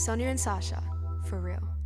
Sonia and Sasha, for real.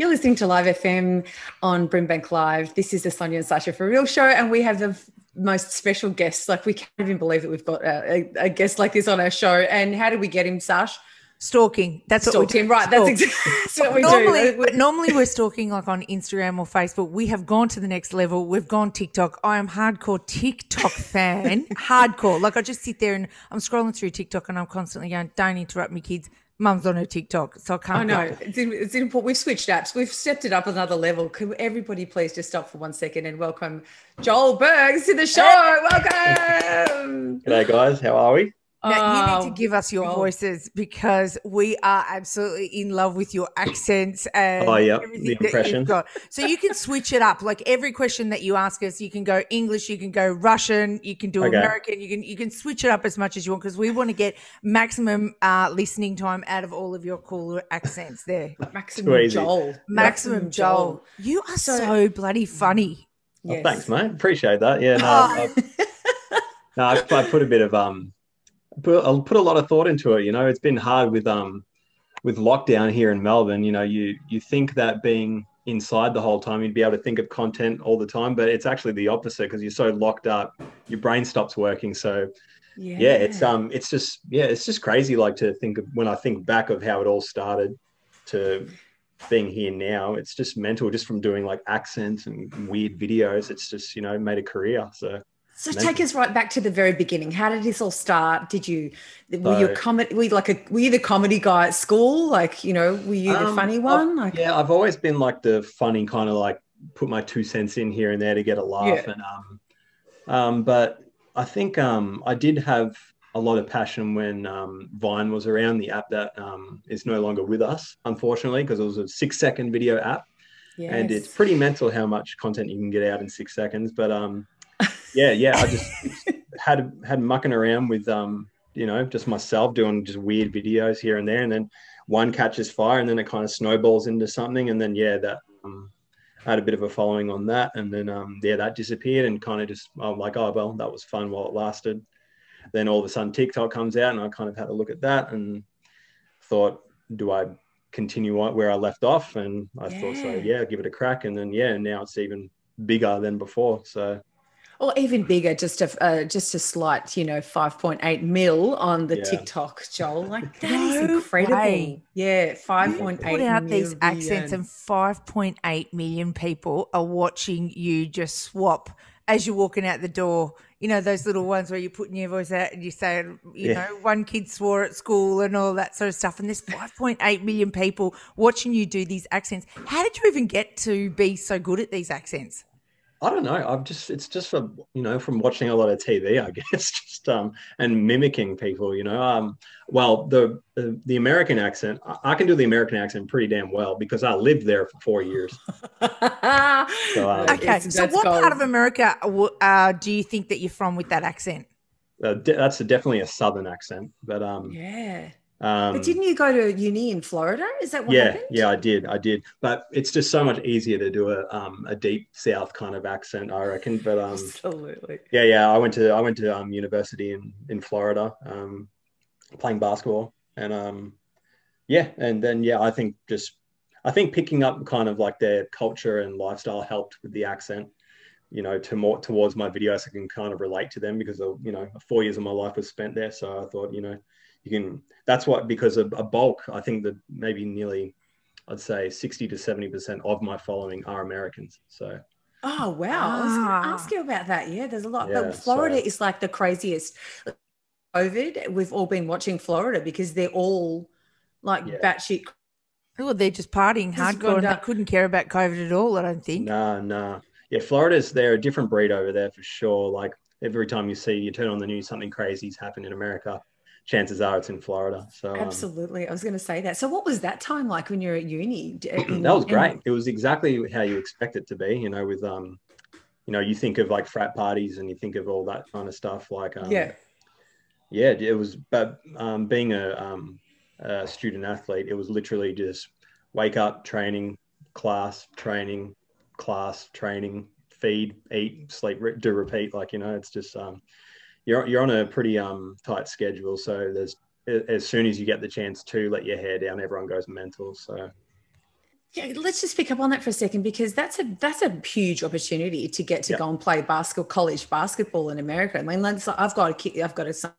You're listening to Live FM on Brimbank Live. This is the Sonia and Sasha for Real show, and we have the most special guests. Like we can't even believe that we've got a, a, guest like this on our show. And how did we get him, Sash? Stalking. That's Stalked what we him. Right. That's, exactly, that's what we normally, do. But normally we're stalking like on Instagram or Facebook. We have gone to the next level. We've gone TikTok. I am hardcore TikTok fan. hardcore. Like I just sit there and I'm scrolling through TikTok and I'm constantly going, "Don't interrupt me, kids." Mum's on her TikTok, so I can't. I know it's, it's important. We've switched apps. We've stepped it up another level. Can everybody please just stop for one second and welcome Joel Bergs to the show? Welcome. G'day, guys. How are we? Now, you need to oh, give us your voices because we are absolutely in love with your accents and oh, yeah, the impression. So you can switch it up. Like every question that you ask us, you can go English, you can go Russian, you can do okay. American, you can you can switch it up as much as you want because we want to get maximum uh, listening time out of all of your cool accents there. maximum Joel. Maximum, maximum Joel. Joel. You are so, so bloody funny. Yes. Oh, thanks, mate. Appreciate that. Yeah, no, I, no I, I put a bit of um put, I'll put a lot of thought into it. You know, it's been hard with um with lockdown here in Melbourne. You know, you you think that being inside the whole time you'd be able to think of content all the time, but it's actually the opposite because you're so locked up, your brain stops working. So yeah. yeah, it's um it's just yeah, it's just crazy like to think of when I think back of how it all started to being here now it's just mental just from doing like accents and weird videos it's just you know made a career so so take us right back to the very beginning. How did this all start? Did you were you a comedy? Were you like a were you the comedy guy at school? Like you know, were you the um, funny one? Like, yeah, I've always been like the funny kind of like put my two cents in here and there to get a laugh. Yeah. And um, um, but I think um, I did have a lot of passion when um, Vine was around. The app that um, is no longer with us, unfortunately, because it was a six second video app. Yes. And it's pretty mental how much content you can get out in six seconds. But um, yeah, yeah. I just had had mucking around with um, you know, just myself doing just weird videos here and there, and then one catches fire, and then it kind of snowballs into something, and then yeah, that um, I had a bit of a following on that, and then um, yeah, that disappeared, and kind of just I'm like, oh well, that was fun while it lasted. Then all of a sudden TikTok comes out, and I kind of had a look at that and thought, do I continue where I left off? And I yeah. thought so, yeah, give it a crack, and then yeah, now it's even bigger than before. So or even bigger, just a uh, just a slight, you know, five point eight mil on the yeah. TikTok, Joel. Like that no is incredible. Way. Yeah, five point eight. Put out these accents, and five point eight million people are watching you just swap as you're walking out the door. You know those little ones where you're putting your voice out and you say, you yeah. know, one kid swore at school and all that sort of stuff. And there's 5.8 million people watching you do these accents. How did you even get to be so good at these accents? I don't know. I've just it's just from you know from watching a lot of TV, I guess, just um and mimicking people. You know, um, well the the, the American accent, I, can do the American accent pretty damn well because I lived there for four years. so, um, okay, so what called, part of America uh, do you think that you're from with that accent? Uh, de- that's a, definitely a Southern accent, but um, yeah. Um, but didn't you go to uni in Florida? Is that what yeah, happened? Yeah, I did. I did. But it's just so much easier to do a um, a deep South kind of accent, I reckon. But um, absolutely. Yeah, yeah. I went to I went to um, university in in Florida, um, playing basketball, and um, yeah, and then yeah, I think just I think picking up kind of like their culture and lifestyle helped with the accent. You know, to more towards my videos, I can kind of relate to them because of, you know four years of my life was spent there. So I thought, you know, you can that's what because a, a bulk i think that maybe nearly i'd say 60 to 70 percent of my following are americans so oh wow ah. i was going to ask you about that yeah there's a lot yeah, but florida so, is like the craziest covid we've all been watching florida because they're all like yeah. batshit well, they're just partying hardcore and they couldn't care about COVID at all, I don't think. No, no. Yeah, Florida's they're a different breed over there for sure. Like every time you see you turn on the news, something crazy's happened in America chances are it's in Florida. So um, absolutely, um, I was going to say that. So what was that time like when you're at uni? In, that was great. It was exactly how you expect it to be. You know, with um, you know, you think of like frat parties and you think of all that kind of stuff. Like um, yeah, yeah, it was. But um, being a, um, a student athlete, it was literally just wake up, training, class, training, class, training, feed, eat, sleep, do repeat. Like you know, it's just um you're you're on a pretty um tight schedule, so there's as soon as you get the chance to let your hair down, everyone goes mental. So Yeah, let's just pick up on that for a second because that's a that's a huge opportunity to get to Yeah. go and play basketball, college basketball in America. I mean, like, so I've got a kid, I've got a son.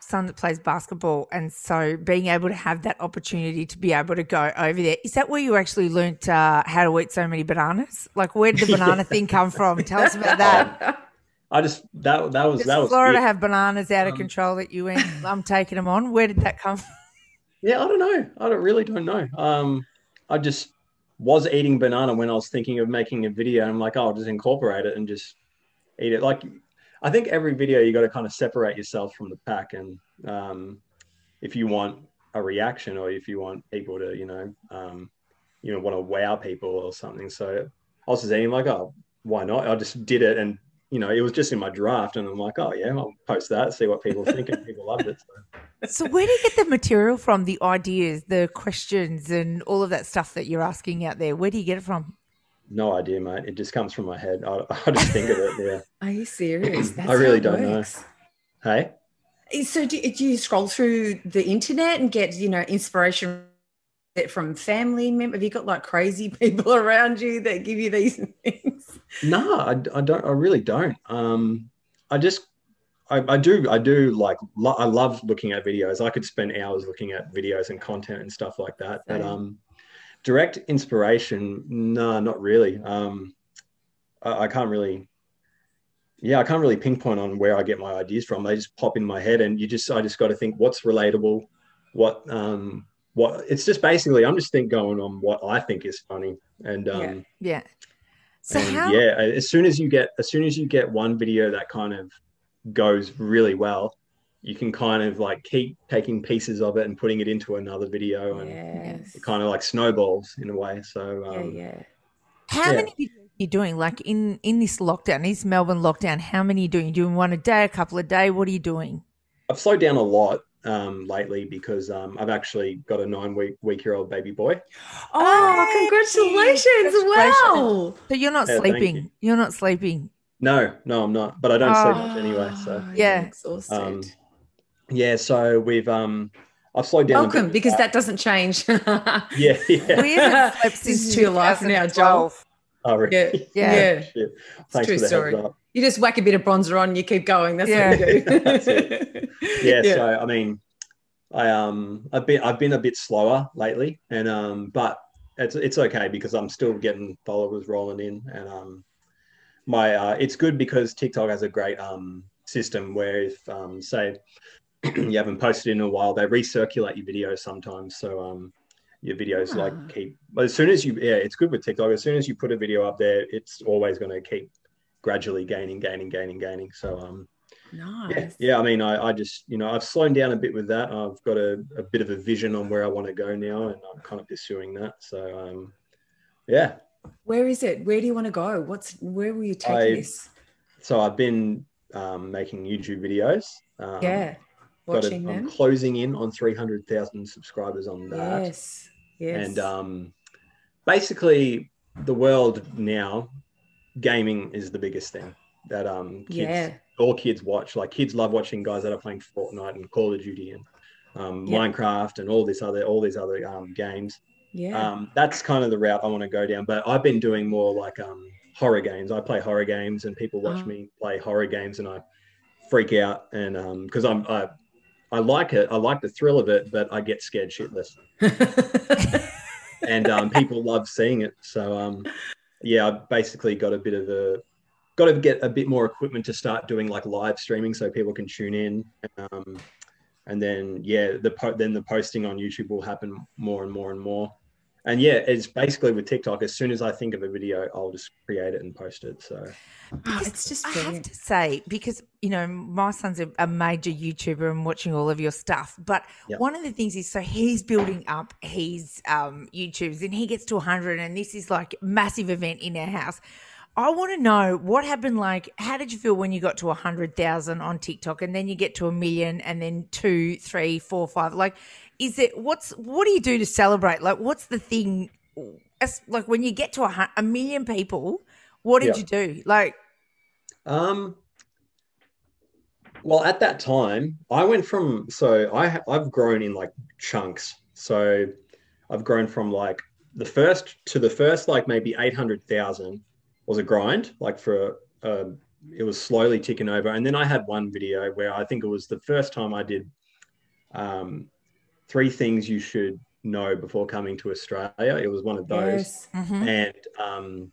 son that plays basketball, and so being able to have that opportunity to be able to go over there is that where you actually learnt uh, how to eat so many bananas? Like, where did the banana thing come from? Tell us about that. I just that that was Does that was Florida have bananas out of Um, control that you went? I'm taking them on. Where did that come from? Yeah, I don't know. I don't really don't know. Um, I just was eating banana when I was thinking of making a video. I'm like, oh, I'll just incorporate it and just eat it. Like, I think every video you got to kind of separate yourself from the pack, and um, if you want a reaction or if you want people to, you know, um, you know, want to wow people or something. So I was just eating like, oh, why not? I just did it, and you know, it was just in my draft, and I'm like, oh yeah, I'll post that, see what people think, and people loved it. So. So, where do you get the material from? The ideas, the questions, and all of that stuff that you're asking out there. Where do you get it from? No idea, mate. It just comes from my head. I, I just think of it. Yeah. Are you serious? That's I really don't know. Hey. Eh, so do, do you scroll through the internet and get you know inspiration from family members? Have you got like crazy people around you that give you these things? No, I, I don't. I really don't. Um, I just, I, I do, I do like, lo- I love looking at videos. I could spend hours looking at videos and content and stuff like that. But um, direct inspiration, no, not really. Um, I, I can't really. Yeah, I can't really pinpoint on where I get my ideas from. They just pop in my head, and you just, I just got to think what's relatable, what, um, what. It's just basically, I'm just think going on what I think is funny, and um, Yeah. Yeah. So, and how? yeah, as soon as you get as soon as you get one video that kind of goes really well, you can kind of like keep taking pieces of it and putting it into another video, and Yes. it kind of like snowballs in a way. So Yeah, um, yeah. How Yeah. many videos are you doing? Like in in this lockdown, this Melbourne lockdown, how many are you doing? You doing one a day, a couple a day? What are you doing? I've slowed down a lot um, lately because um, I've actually got a nine week week year old baby boy. Oh, Hey, congratulations! congratulations. Wow. So you're not Yeah, sleeping. you. You're not sleeping. No, no, I'm not, but I don't sleep Oh. much anyway. So Yeah. exhausted. Um, yeah, so we've um, I've slowed down. a bit Welcome, because that. that doesn't change. yeah, yeah. We haven't slept This since is your life now, Joel. Oh, really? Yeah, Yeah. yeah. Shit. Thanks true for the story. heads up. You just whack a bit of bronzer on, you keep going. That's Yeah. what you do. That's yeah, so I mean, I um I've been I've been a bit slower lately, and um but it's it's okay because I'm still getting followers rolling in, and um my uh, it's good because TikTok has a great um system where if um say you haven't posted in a while, they recirculate your videos sometimes, so um your videos Ah. like keep but as soon as you yeah it's good with TikTok. As soon as you put a video up there, it's always going to keep gradually gaining gaining gaining gaining. So um yeah, nice. yeah. I mean, I, I just, you know, I've slowed down a bit with that. I've got a, a bit of a vision on where I want to go now, and I'm kind of pursuing that. So, um, yeah. Where is it? Where do you want to go? What's where will you take I- this? So I've been um, making YouTube videos. Um, Yeah. got a, Watching I'm closing in on 300,000 subscribers on that. Yes. Yes. And um, basically, the world now, gaming is the biggest thing that um, kids, yeah. All kids watch. Like kids love watching guys that are playing Fortnite and Call of Duty and um, Yeah. Minecraft and all this other all these other um, games. Yeah. Um, that's kind of the route I want to go down. But I've been doing more like um, horror games. I play horror games, and people watch Oh. me play horror games, and I freak out. And because I'm I, I like it, I like the thrill of it, but I get scared shitless. and um, people love seeing it. So um, yeah, I basically got a bit of a got to get a bit more equipment to start doing like live streaming so people can tune in. Um, and then yeah, the po- then the posting on YouTube will happen more and more and more. And yeah, it's basically with TikTok. As soon as I think of a video, I'll just create it and post it. So Because it's just I have to say because you know my son's a, a major YouTuber and watching all of your stuff. But Yep. one of the things is so he's building up his um, YouTubes and he gets to 100, and this is like massive event in our house. I want to know what happened. Like, how did you feel when you got to a 100,000 on TikTok and then you get to a million and then two, three, four, five? Like, is it what's what do you do to celebrate? Like, what's the thing? Like, when you get to a, a million people, what did Yeah. you do? Like, Um, well, at that time, I went from so I I've grown in like chunks. So I've grown from like the first to the first like maybe 800,000 was a grind like for uh, it was slowly ticking over and then I had one video where I think it was the first time I did um, three things you should know before coming to Australia it was one of those Yes. Mhm. and um,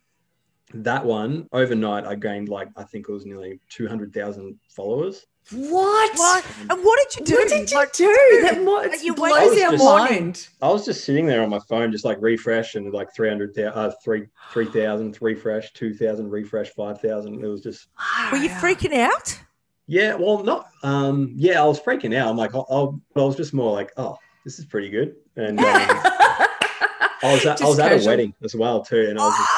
that one overnight I gained like I think it was nearly 200,000 followers What? What? And what did you do? What did you Like, do? That mo- Like, you blows our in mind. I was just sitting there on my phone, just like refresh and like 300, uh, 3, 3,000 refresh, 2,000 refresh, 5,000. It was just, Were you freaking out? yeah, well, not, um, yeah, I was freaking out. I'm like, I'll, I'll, I was just more like, oh, this is pretty good. And um, I was, at, I Just was at a wedding as well, too. And I was just!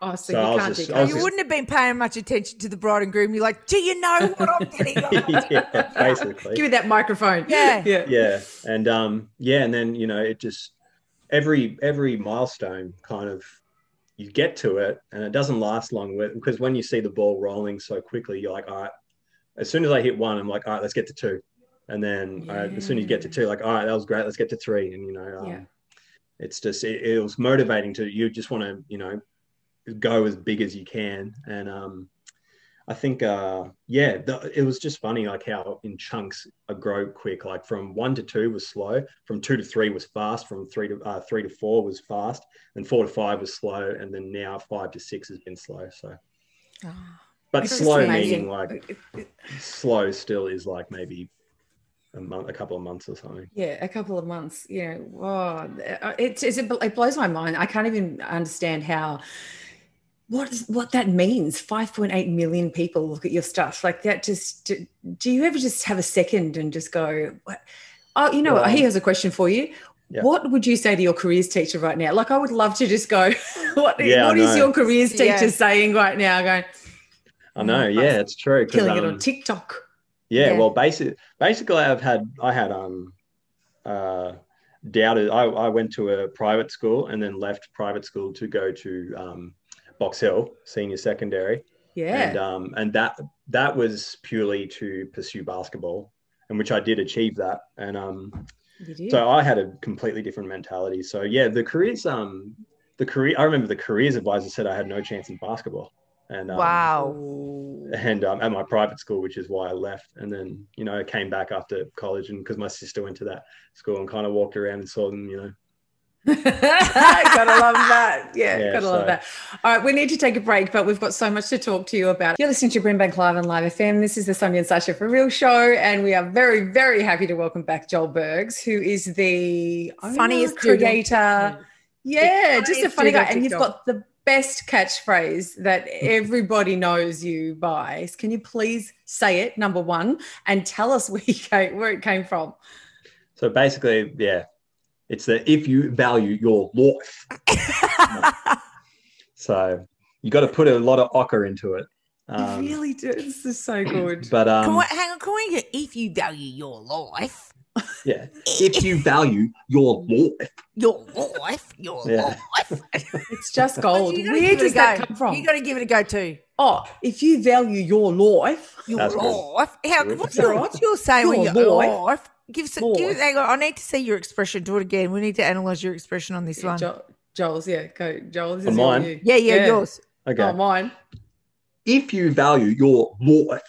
Oh, so, So I you was can't just- I was you just- wouldn't have been paying much attention to the bride and groom. You're like, do you know what I'm getting? yeah, basically. Give me that microphone. Yeah. Yeah. yeah and um yeah and then you know it just every every milestone kind of you get to it and it doesn't last long with because when you see the ball rolling so quickly you're like all right as soon as i hit one i'm like all right let's get to two and then all right, as soon as you get to two like all right that was great let's get to three and you know um, Yeah. it's just it, it was motivating to you just want to you know go as big as you can and um I think, uh, yeah, the, it was just funny, like how in chunks I grow quick. Like from one to two was slow, from two to three was fast, from three to uh, three to four was fast, and four to five was slow, and then now five to six has been slow. So, Ah. but slow meaning like slow still is like maybe a month, a couple of months or something. Yeah, a couple of months. You know, wow, it, it's, it blows my mind. I can't even understand how what is, what that means. Five point eight million people look at your stuff like that. Just do, do you ever just have a second and just go, what? oh, you know. Well- he has a question for you. Yeah. What would you say to your careers teacher right now? Like, I would love to just go. What, Yeah, what is your careers teacher Yeah. saying right now? Going I know, yeah, it's true killing it um, on TikTok. Yeah, Yeah. well, basically, basically, I've had I had um uh doubted. I, I went to a private school and then left private school to go to um, Box Hill Senior Secondary, Yeah, and um and that that was purely to pursue basketball, and which I did achieve that, and um so I had a completely different mentality. So yeah, the careers um the career I remember the careers advisor said I had no chance in basketball, and um, Wow. And um, at my private school, which is why I left. And then, you know, I came back after college and because my sister went to that school and kind of walked around and saw them, you know. gotta love that. Yeah, Yeah, gotta love that. All right, we need to take a break, but we've got so much to talk to you about. You're listening to Brimbank Live and Live FM. This is the Sonia and Sasha for Real show, and we are very, very happy to welcome back Joel Bergs, who is the Funniest creator. Yeah, The just a funny guy, and you've got the best catchphrase that everybody knows you by. Can you please say it, number one, and tell us where you came, where it came from? So basically, yeah, it's that if you value your life. So you got to put a lot of ochre into it. Um, you really do. This is so good. But Can um, we, hang on, can we get if you value your life, yeah, if you value your life, your life, your Yeah. life. It's just gold. Where give it does that come from? You got to give it a go too. oh, if you value your life, Your That's good. life. How, Good. what's, your, what's your saying when Your your life. life? Give, us- give Life. hang on, I need to see your expression. Do it again. We need to analyze your expression on this one. Jo- Joel's, yeah, go, Joel. This is mine? you. yeah, yeah, yours. okay. Oh, mine. if you value your life,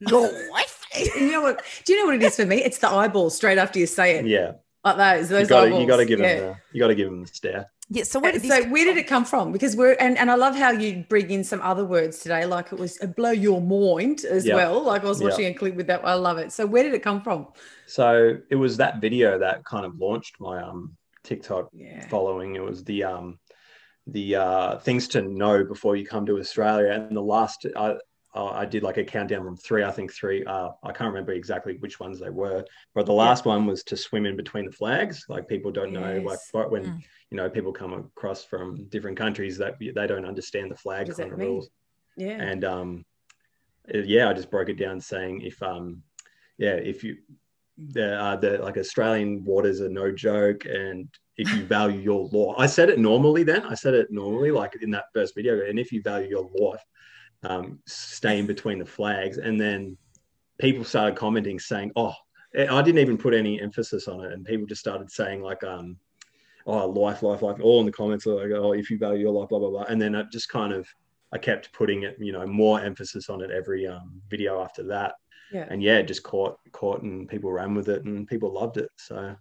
Life. You know what? Do you know what it is for me? It's the eyeball straight after you say it, yeah, like those. Those you got to eyeballs. you got to give yeah. them the, you got to give him the stare. Yeah. So where Uh, did So where did it come from? Because we're and, and I love how you bring in some other words today, like it was a blow your mind as Yeah. well. Like I was Yeah. watching a clip with that. I love it. So where did it come from? So it was that video that kind of launched my um TikTok Yeah. following. It was the um the uh, things to know before you come to Australia. And the last I uh, I did like a countdown from three. I think three. Uh, I can't remember exactly which ones they were, but the last one was to swim in between the flags. Like people don't know, like Yes. what- when Mm. you know people come across from different countries that they don't understand the flag kind of rules Yeah. and um uh, yeah i just broke it down saying if um yeah if you the uh the like australian waters are no joke and if you value your law i said it normally then i said it normally like in that first video and if you value your life um stay in between the flags and then people started commenting saying oh i didn't even put any emphasis on it and people just started saying like um oh, life, life, life, all in the comments are like, oh, if you value your life, blah, blah, blah. And then I just kind of, I kept putting it, you know, more emphasis on it every um, video after that. Yeah. And yeah, just caught, caught, and people ran with it, and people loved it. So.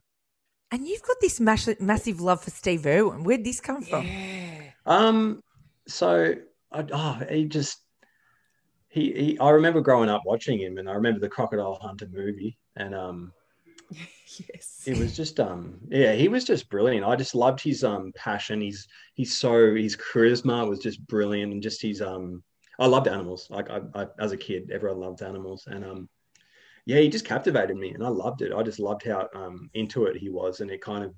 And you've got this massive, massive love for Steve Irwin. Where'd this come from? Yeah. Um. So, I, oh, he just he, he. I remember growing up watching him, and I remember the Crocodile Hunter movie, and um, yes. it was just um yeah he was just brilliant i just loved his um passion he's he's so his charisma was just brilliant and just his um i loved animals like I, I as a kid everyone loved animals and um yeah he just captivated me and i loved it i just loved how um into it he was and it kind of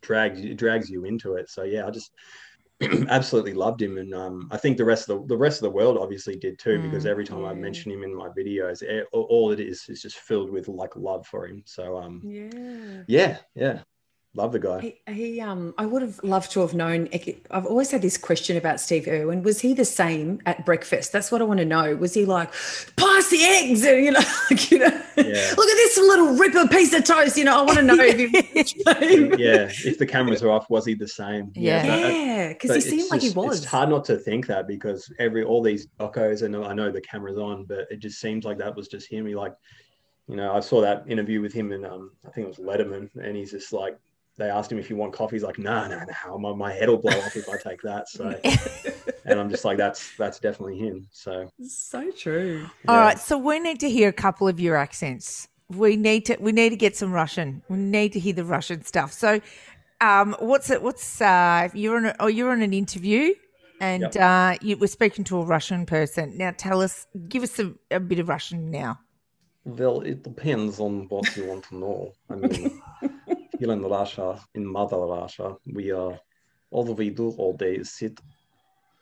drags drags you into it so yeah i just absolutely loved him, and um, I think the rest of the the rest of the world obviously did too, because Mm, every time I mention him in my videos, it, all it is is just filled with like love for him. So um, Yeah. yeah, yeah, love the guy. He, he, um, I would have loved to have known. I've always had this question about Steve Irwin. Was he the same at breakfast? That's what I want to know. Was he like, pass the eggs, and you know, like, you know, Yeah. look at this little ripper piece of toast. You know, I want to know if he was the same. yeah, if the cameras are off, was he the same? Yeah. that- Yeah, because but he seemed like he was. It's hard not to think that because every all these docos, and I know the camera's on, but it just seems like that was just him. He like, you know, I saw that interview with him, and um, I think it was Letterman, and he's just like, they asked him if you want coffee. He's like, no, no, no, my, my head will blow off if I take that. So, and I'm just like, that's that's definitely him. So, So true. All yeah. right, so we need to hear a couple of your accents. We need to we need to get some Russian. We need to hear the Russian stuff. So, um, what's it? What's uh, you're on? A, oh, you're on an interview, and Yep. uh, you were speaking to a Russian person. Now, tell us, give us a, a bit of Russian now. Well, it depends on what you want to know. I mean, here in Russia, in Mother Russia, we are all we do all day is sit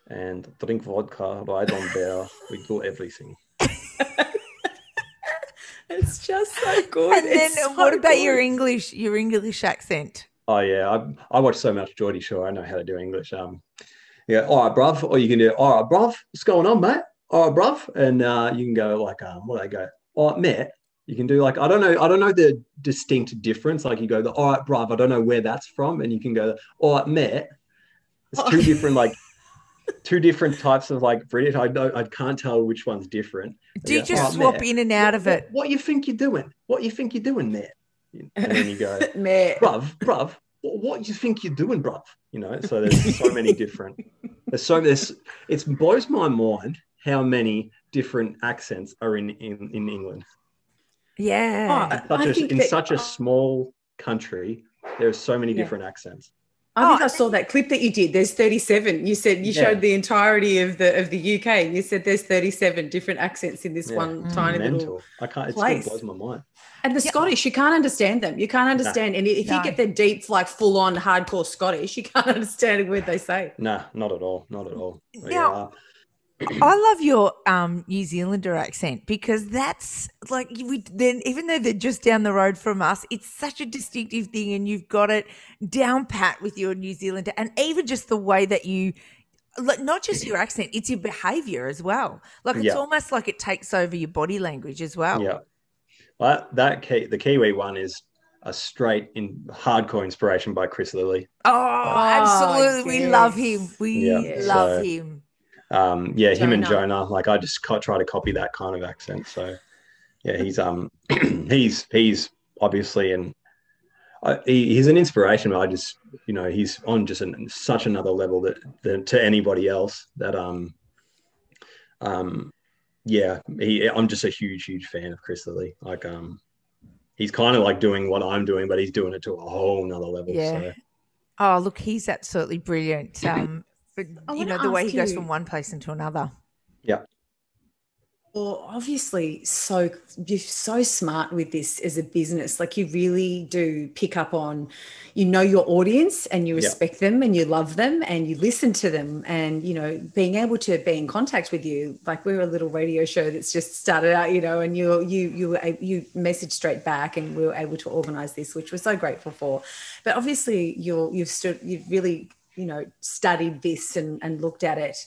and drink vodka, ride on bear. We do everything. It's just so good. And then, so what about your. English? Your English accent? Oh yeah, I, I watch so much Geordie Shore. I know how to do English. Um, yeah, all right, bruv. Or you can do, all right, bruv. What's going on, mate? All right, bruv. And uh, you can go like, um, what do they go? All right, mate. You can do like, I don't know, I don't know the distinct difference. Like you go, the all right, bruv. I don't know where that's from, and you can go, all right, mate. It's two oh. different like. Two different types of like British. I don't. I can't tell which one's different. Do you Yeah. just Oh, swap mate. in and out of What- it? What, you think you're doing? What you think you're doing, mate? And then you go, Mate. bruv, bruv, what, what you think you're doing, bruv? You know, so there's so many different. There's so there's it blows my mind how many different accents are in in, in England. Yeah. Oh, Such I a, think in that- such a small country, there's so many Yeah. different accents. I think Oh, I saw that clip that you did. There's 37. You said you Yeah. showed the entirety of the of the UK. You said there's 37 different accents in this Yeah. one Mm. tiny Mental. little. I can't. It place. still blows my mind. And the Scottish, you can't understand them. You can't understand. And if No. you get the deep, like full on hardcore Scottish, you can't understand a word they say. No, not at all. Not at all. But Now- I love your um, New Zealander accent because that's like we then even though they're just down the road from us, it's such a distinctive thing, and you've got it down pat with your New Zealander, and even just the way that you. Like not just your accent, it's your behavior as well. Like it's Yeah. almost like it takes over your body language as well. Yeah. That that Ki- the Kiwi one is a straight in hardcore inspiration by Chris Lilley. Oh, absolutely. We love him. We Yeah, love so- him. Um, yeah, him and Jonah. Jonah. Like I just ca- try to copy that kind of accent. So yeah, he's um he's he's obviously and he, he's an inspiration. But I just you know he's on just an, such another level that than to anybody else that um um yeah he I'm just a huge huge fan of Chris Lilley. Like um he's kind of like doing what I'm doing, but he's doing it to a whole nother level. Yeah. So Oh, look, he's absolutely brilliant. Um, but I you know the way he ask goes from one place into another. Yeah. Well, obviously, so you're so smart with this as a business. Like you really do pick up on, you know, your audience and you Yeah. respect them and you love them and you listen to them. And you know, being able to be in contact with you, like we're a little radio show that's just started out, you know, and you you you you messaged straight back, and we were able to organize this, which we're so grateful for. But obviously, you're you've stood, you've really, you know, studied this and and looked at it.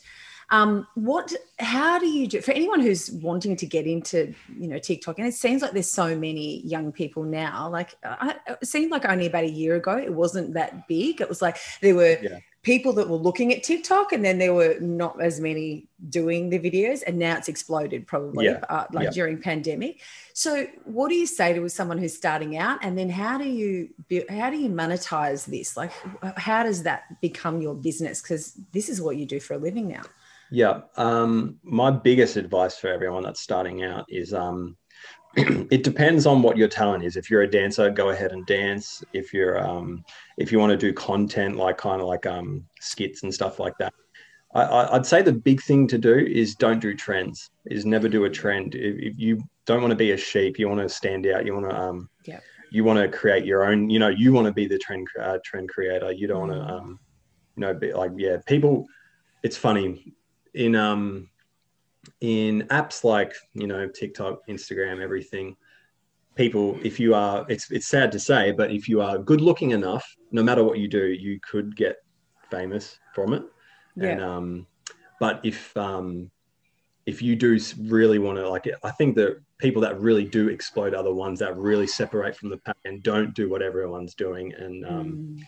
Um, what? How do you do for anyone who's wanting to get into you know TikTok? And it seems like there's so many young people now. Like I, it seemed like only about a year ago it wasn't that big. It was like there were Yeah. people that were looking at TikTok, and then there were not as many doing the videos, and now it's exploded probably Yeah. uh, like Yeah. during pandemic. So, what do you say to someone who's starting out, and then how do you how do you monetize this? Like, how does that become your business? Because this is what you do for a living now. Yeah. Um, my biggest advice for everyone that's starting out is um, it depends on what your talent is. If you're a dancer, go ahead and dance. If you're um, if you want to do content like kind of like um, skits and stuff like that, I, I'd say the big thing to do is don't do trends. Is never do a trend. If, if you don't want to be a sheep, you want to stand out. You want to um, Yeah. you want to create your own. You know, you want to be the trend uh, trend creator. You don't want to Mm. um, you know, be like yeah, people. It's funny in um in apps like you know TikTok, Instagram, everything. People, if you are, it's it's sad to say, but if you are good looking enough, no matter what you do, you could get famous from it. And Yeah. um, but if um, if you do really want to like it, I think that people that really do explode are the ones that really separate from the pack and don't do what everyone's doing and um, Mm.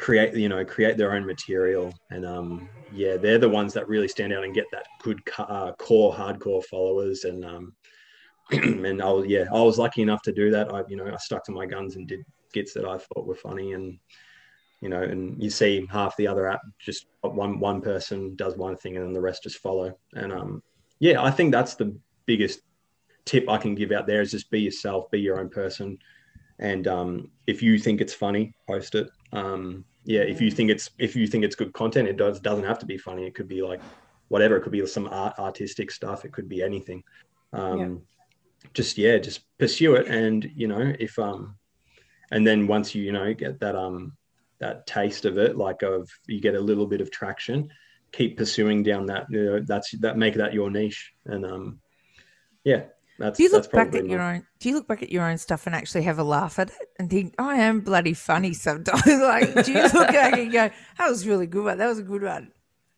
Create you know create their own material. And um yeah they're the ones that really stand out and get that good uh, core hardcore followers. And um and I was yeah I was lucky enough to do that. I you know I stuck to my guns and did skits that I thought were funny. And you know and you see half the other app just one one person does one thing and then the rest just follow. And um yeah I think that's the biggest tip I can give out there is just be yourself be your own person. And um, if you think it's funny post it. Um, yeah if you think it's if you think it's good content it does doesn't have to be funny. It could be like whatever. It could be some art artistic stuff. It could be anything. Um, just yeah just pursue it. And you know if um and then once you you know get that um that taste of it like of you get a little bit of traction keep pursuing down that you know that's that make that your niche. And um yeah that's Do you look back at your own? Do you look back at your own stuff and actually have a laugh at it and think, "I am bloody funny sometimes"? like, do you look back and go, "That was really good one. That was a good one."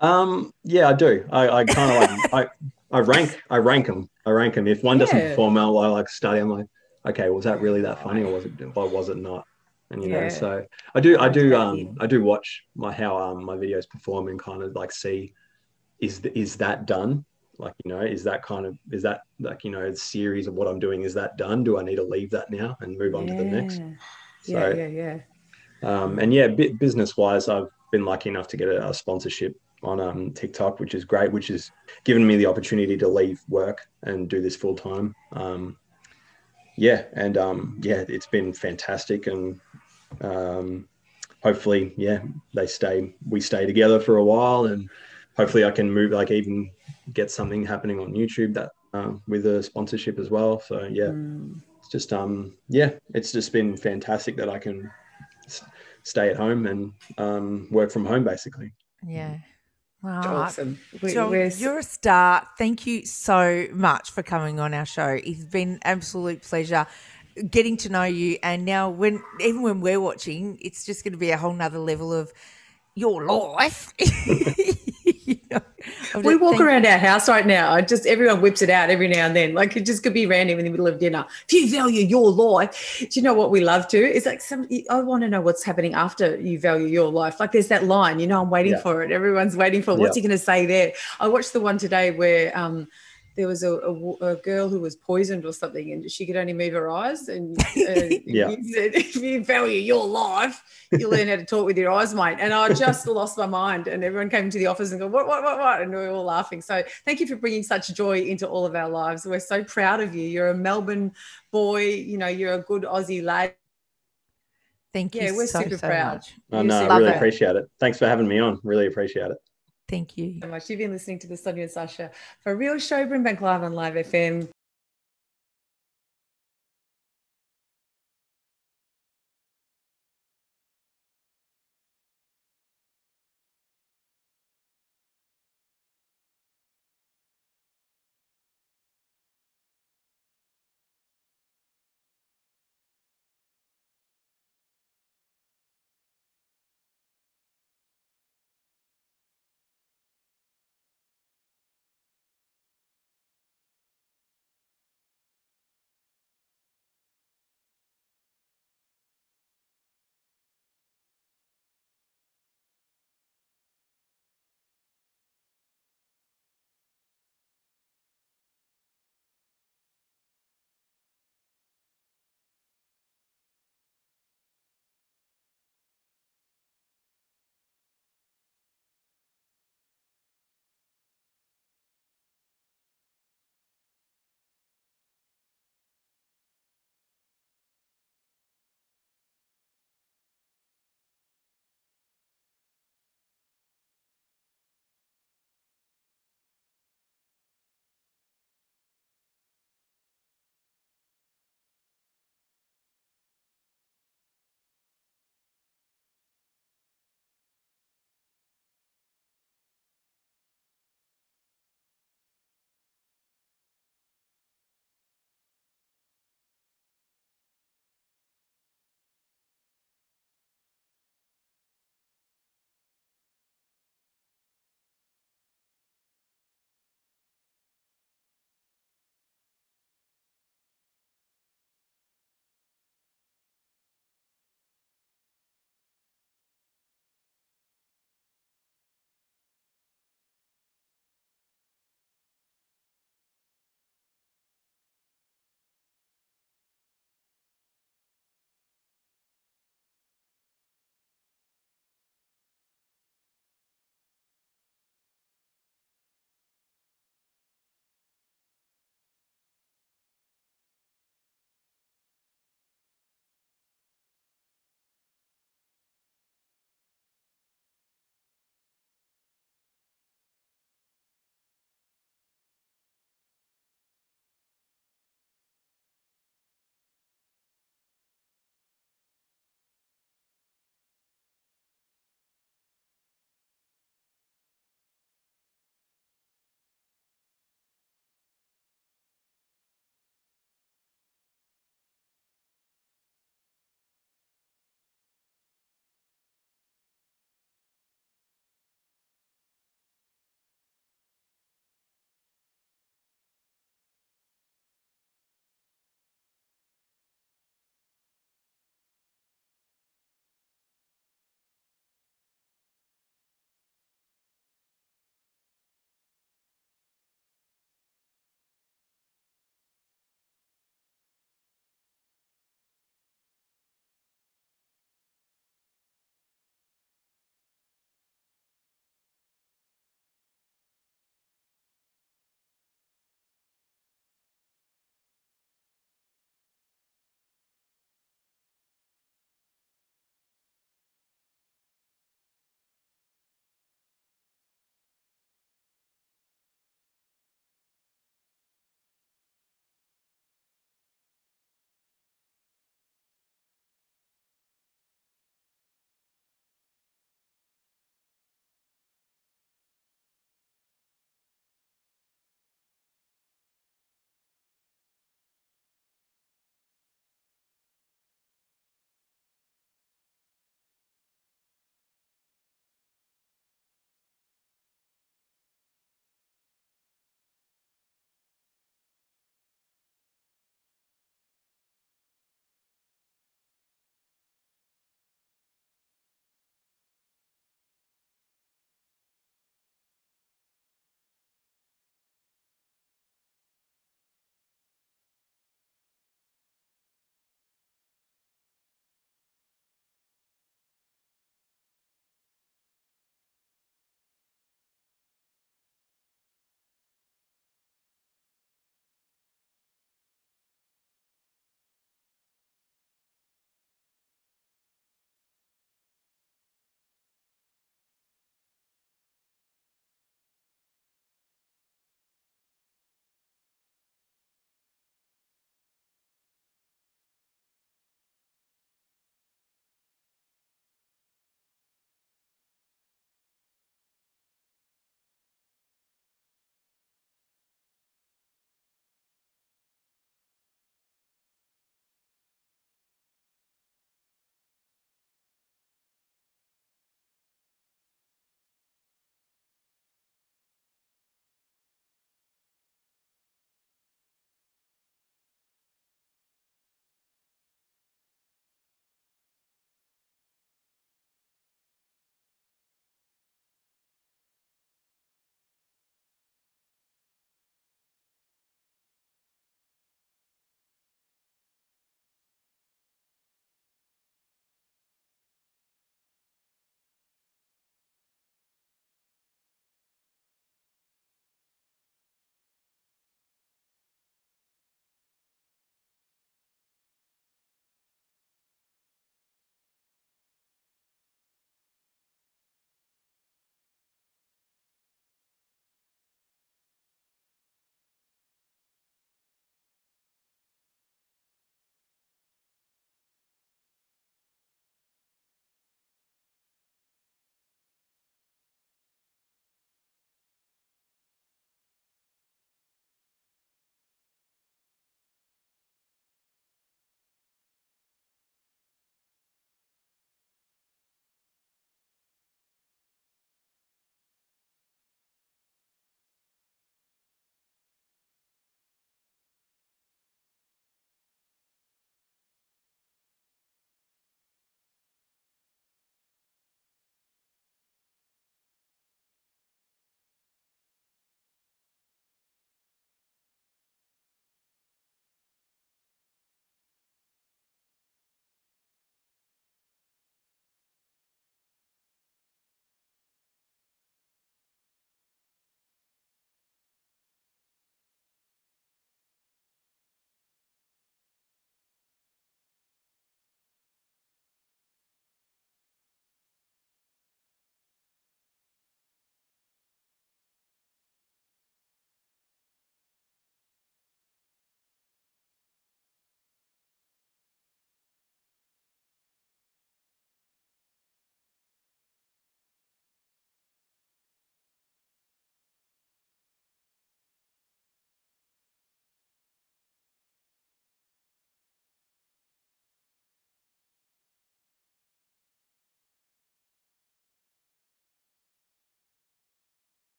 Um, yeah, I do. I, I kind of like I, I rank I rank them. I rank them. If one doesn't Yeah. perform well, I like study. I'm like, okay, was that really that funny, or was it? Or was it not? And you know, so I do. I do. Um. I do watch my how um my videos perform and kind of like see is is that done? Like you know, is that kind of is that like you know the series of what I'm doing? Is that done? Do I need to leave that now and move on to the next? Yeah, So- yeah, yeah. Um, and yeah, bit business wise, I've been lucky enough to get a, a sponsorship on um, TikTok, which is great, which has given me the opportunity to leave work and do this full time. Um, yeah, and um, yeah, it's been fantastic, and um, hopefully, yeah, they stay, we stay together for a while, and hopefully, I can move, like even get something happening on YouTube that um, with a sponsorship as well. So yeah, Mm. it's just um yeah it's just been fantastic that i can s- stay at home and um work from home basically Yeah. Wow. Awesome. We, Joel, we're- you're a star. Thank you so much for coming on our show. It's been absolute pleasure getting to know you. And now, when even when we're watching, it's just going to be a whole nother level of your life. You know, I've we walk around our house right now. I just everyone whips it out every now and then. Like it just could be random in the middle of dinner. If you value your life, do you know what we love to? It's like some. I want to know what's happening after you value your life. Like there's that line. You know, I'm waiting Yeah. for it. Everyone's waiting for. it. What's he going to say there? I watched the one today where um, there was a, a, a girl who was poisoned or something, and she could only move her eyes. And uh, Yeah. he said, if you value your life, you learn how to talk with your eyes, mate. And I just lost my mind. And everyone came to the office and go, what, what, what, what? And we were all laughing. So thank you for bringing such joy into all of our lives. We're so proud of you. You're a Melbourne boy. You know, you're a good Aussie lad. Thank you Yeah, we're so, super so proud. much. oh, no i really it. appreciate it thanks for having me on really appreciate it Thank you. so much. You've been listening to the Sonia and Sasha for a real show, Brimbank Live on Live FM.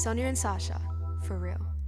Sonia and Sasha, for real.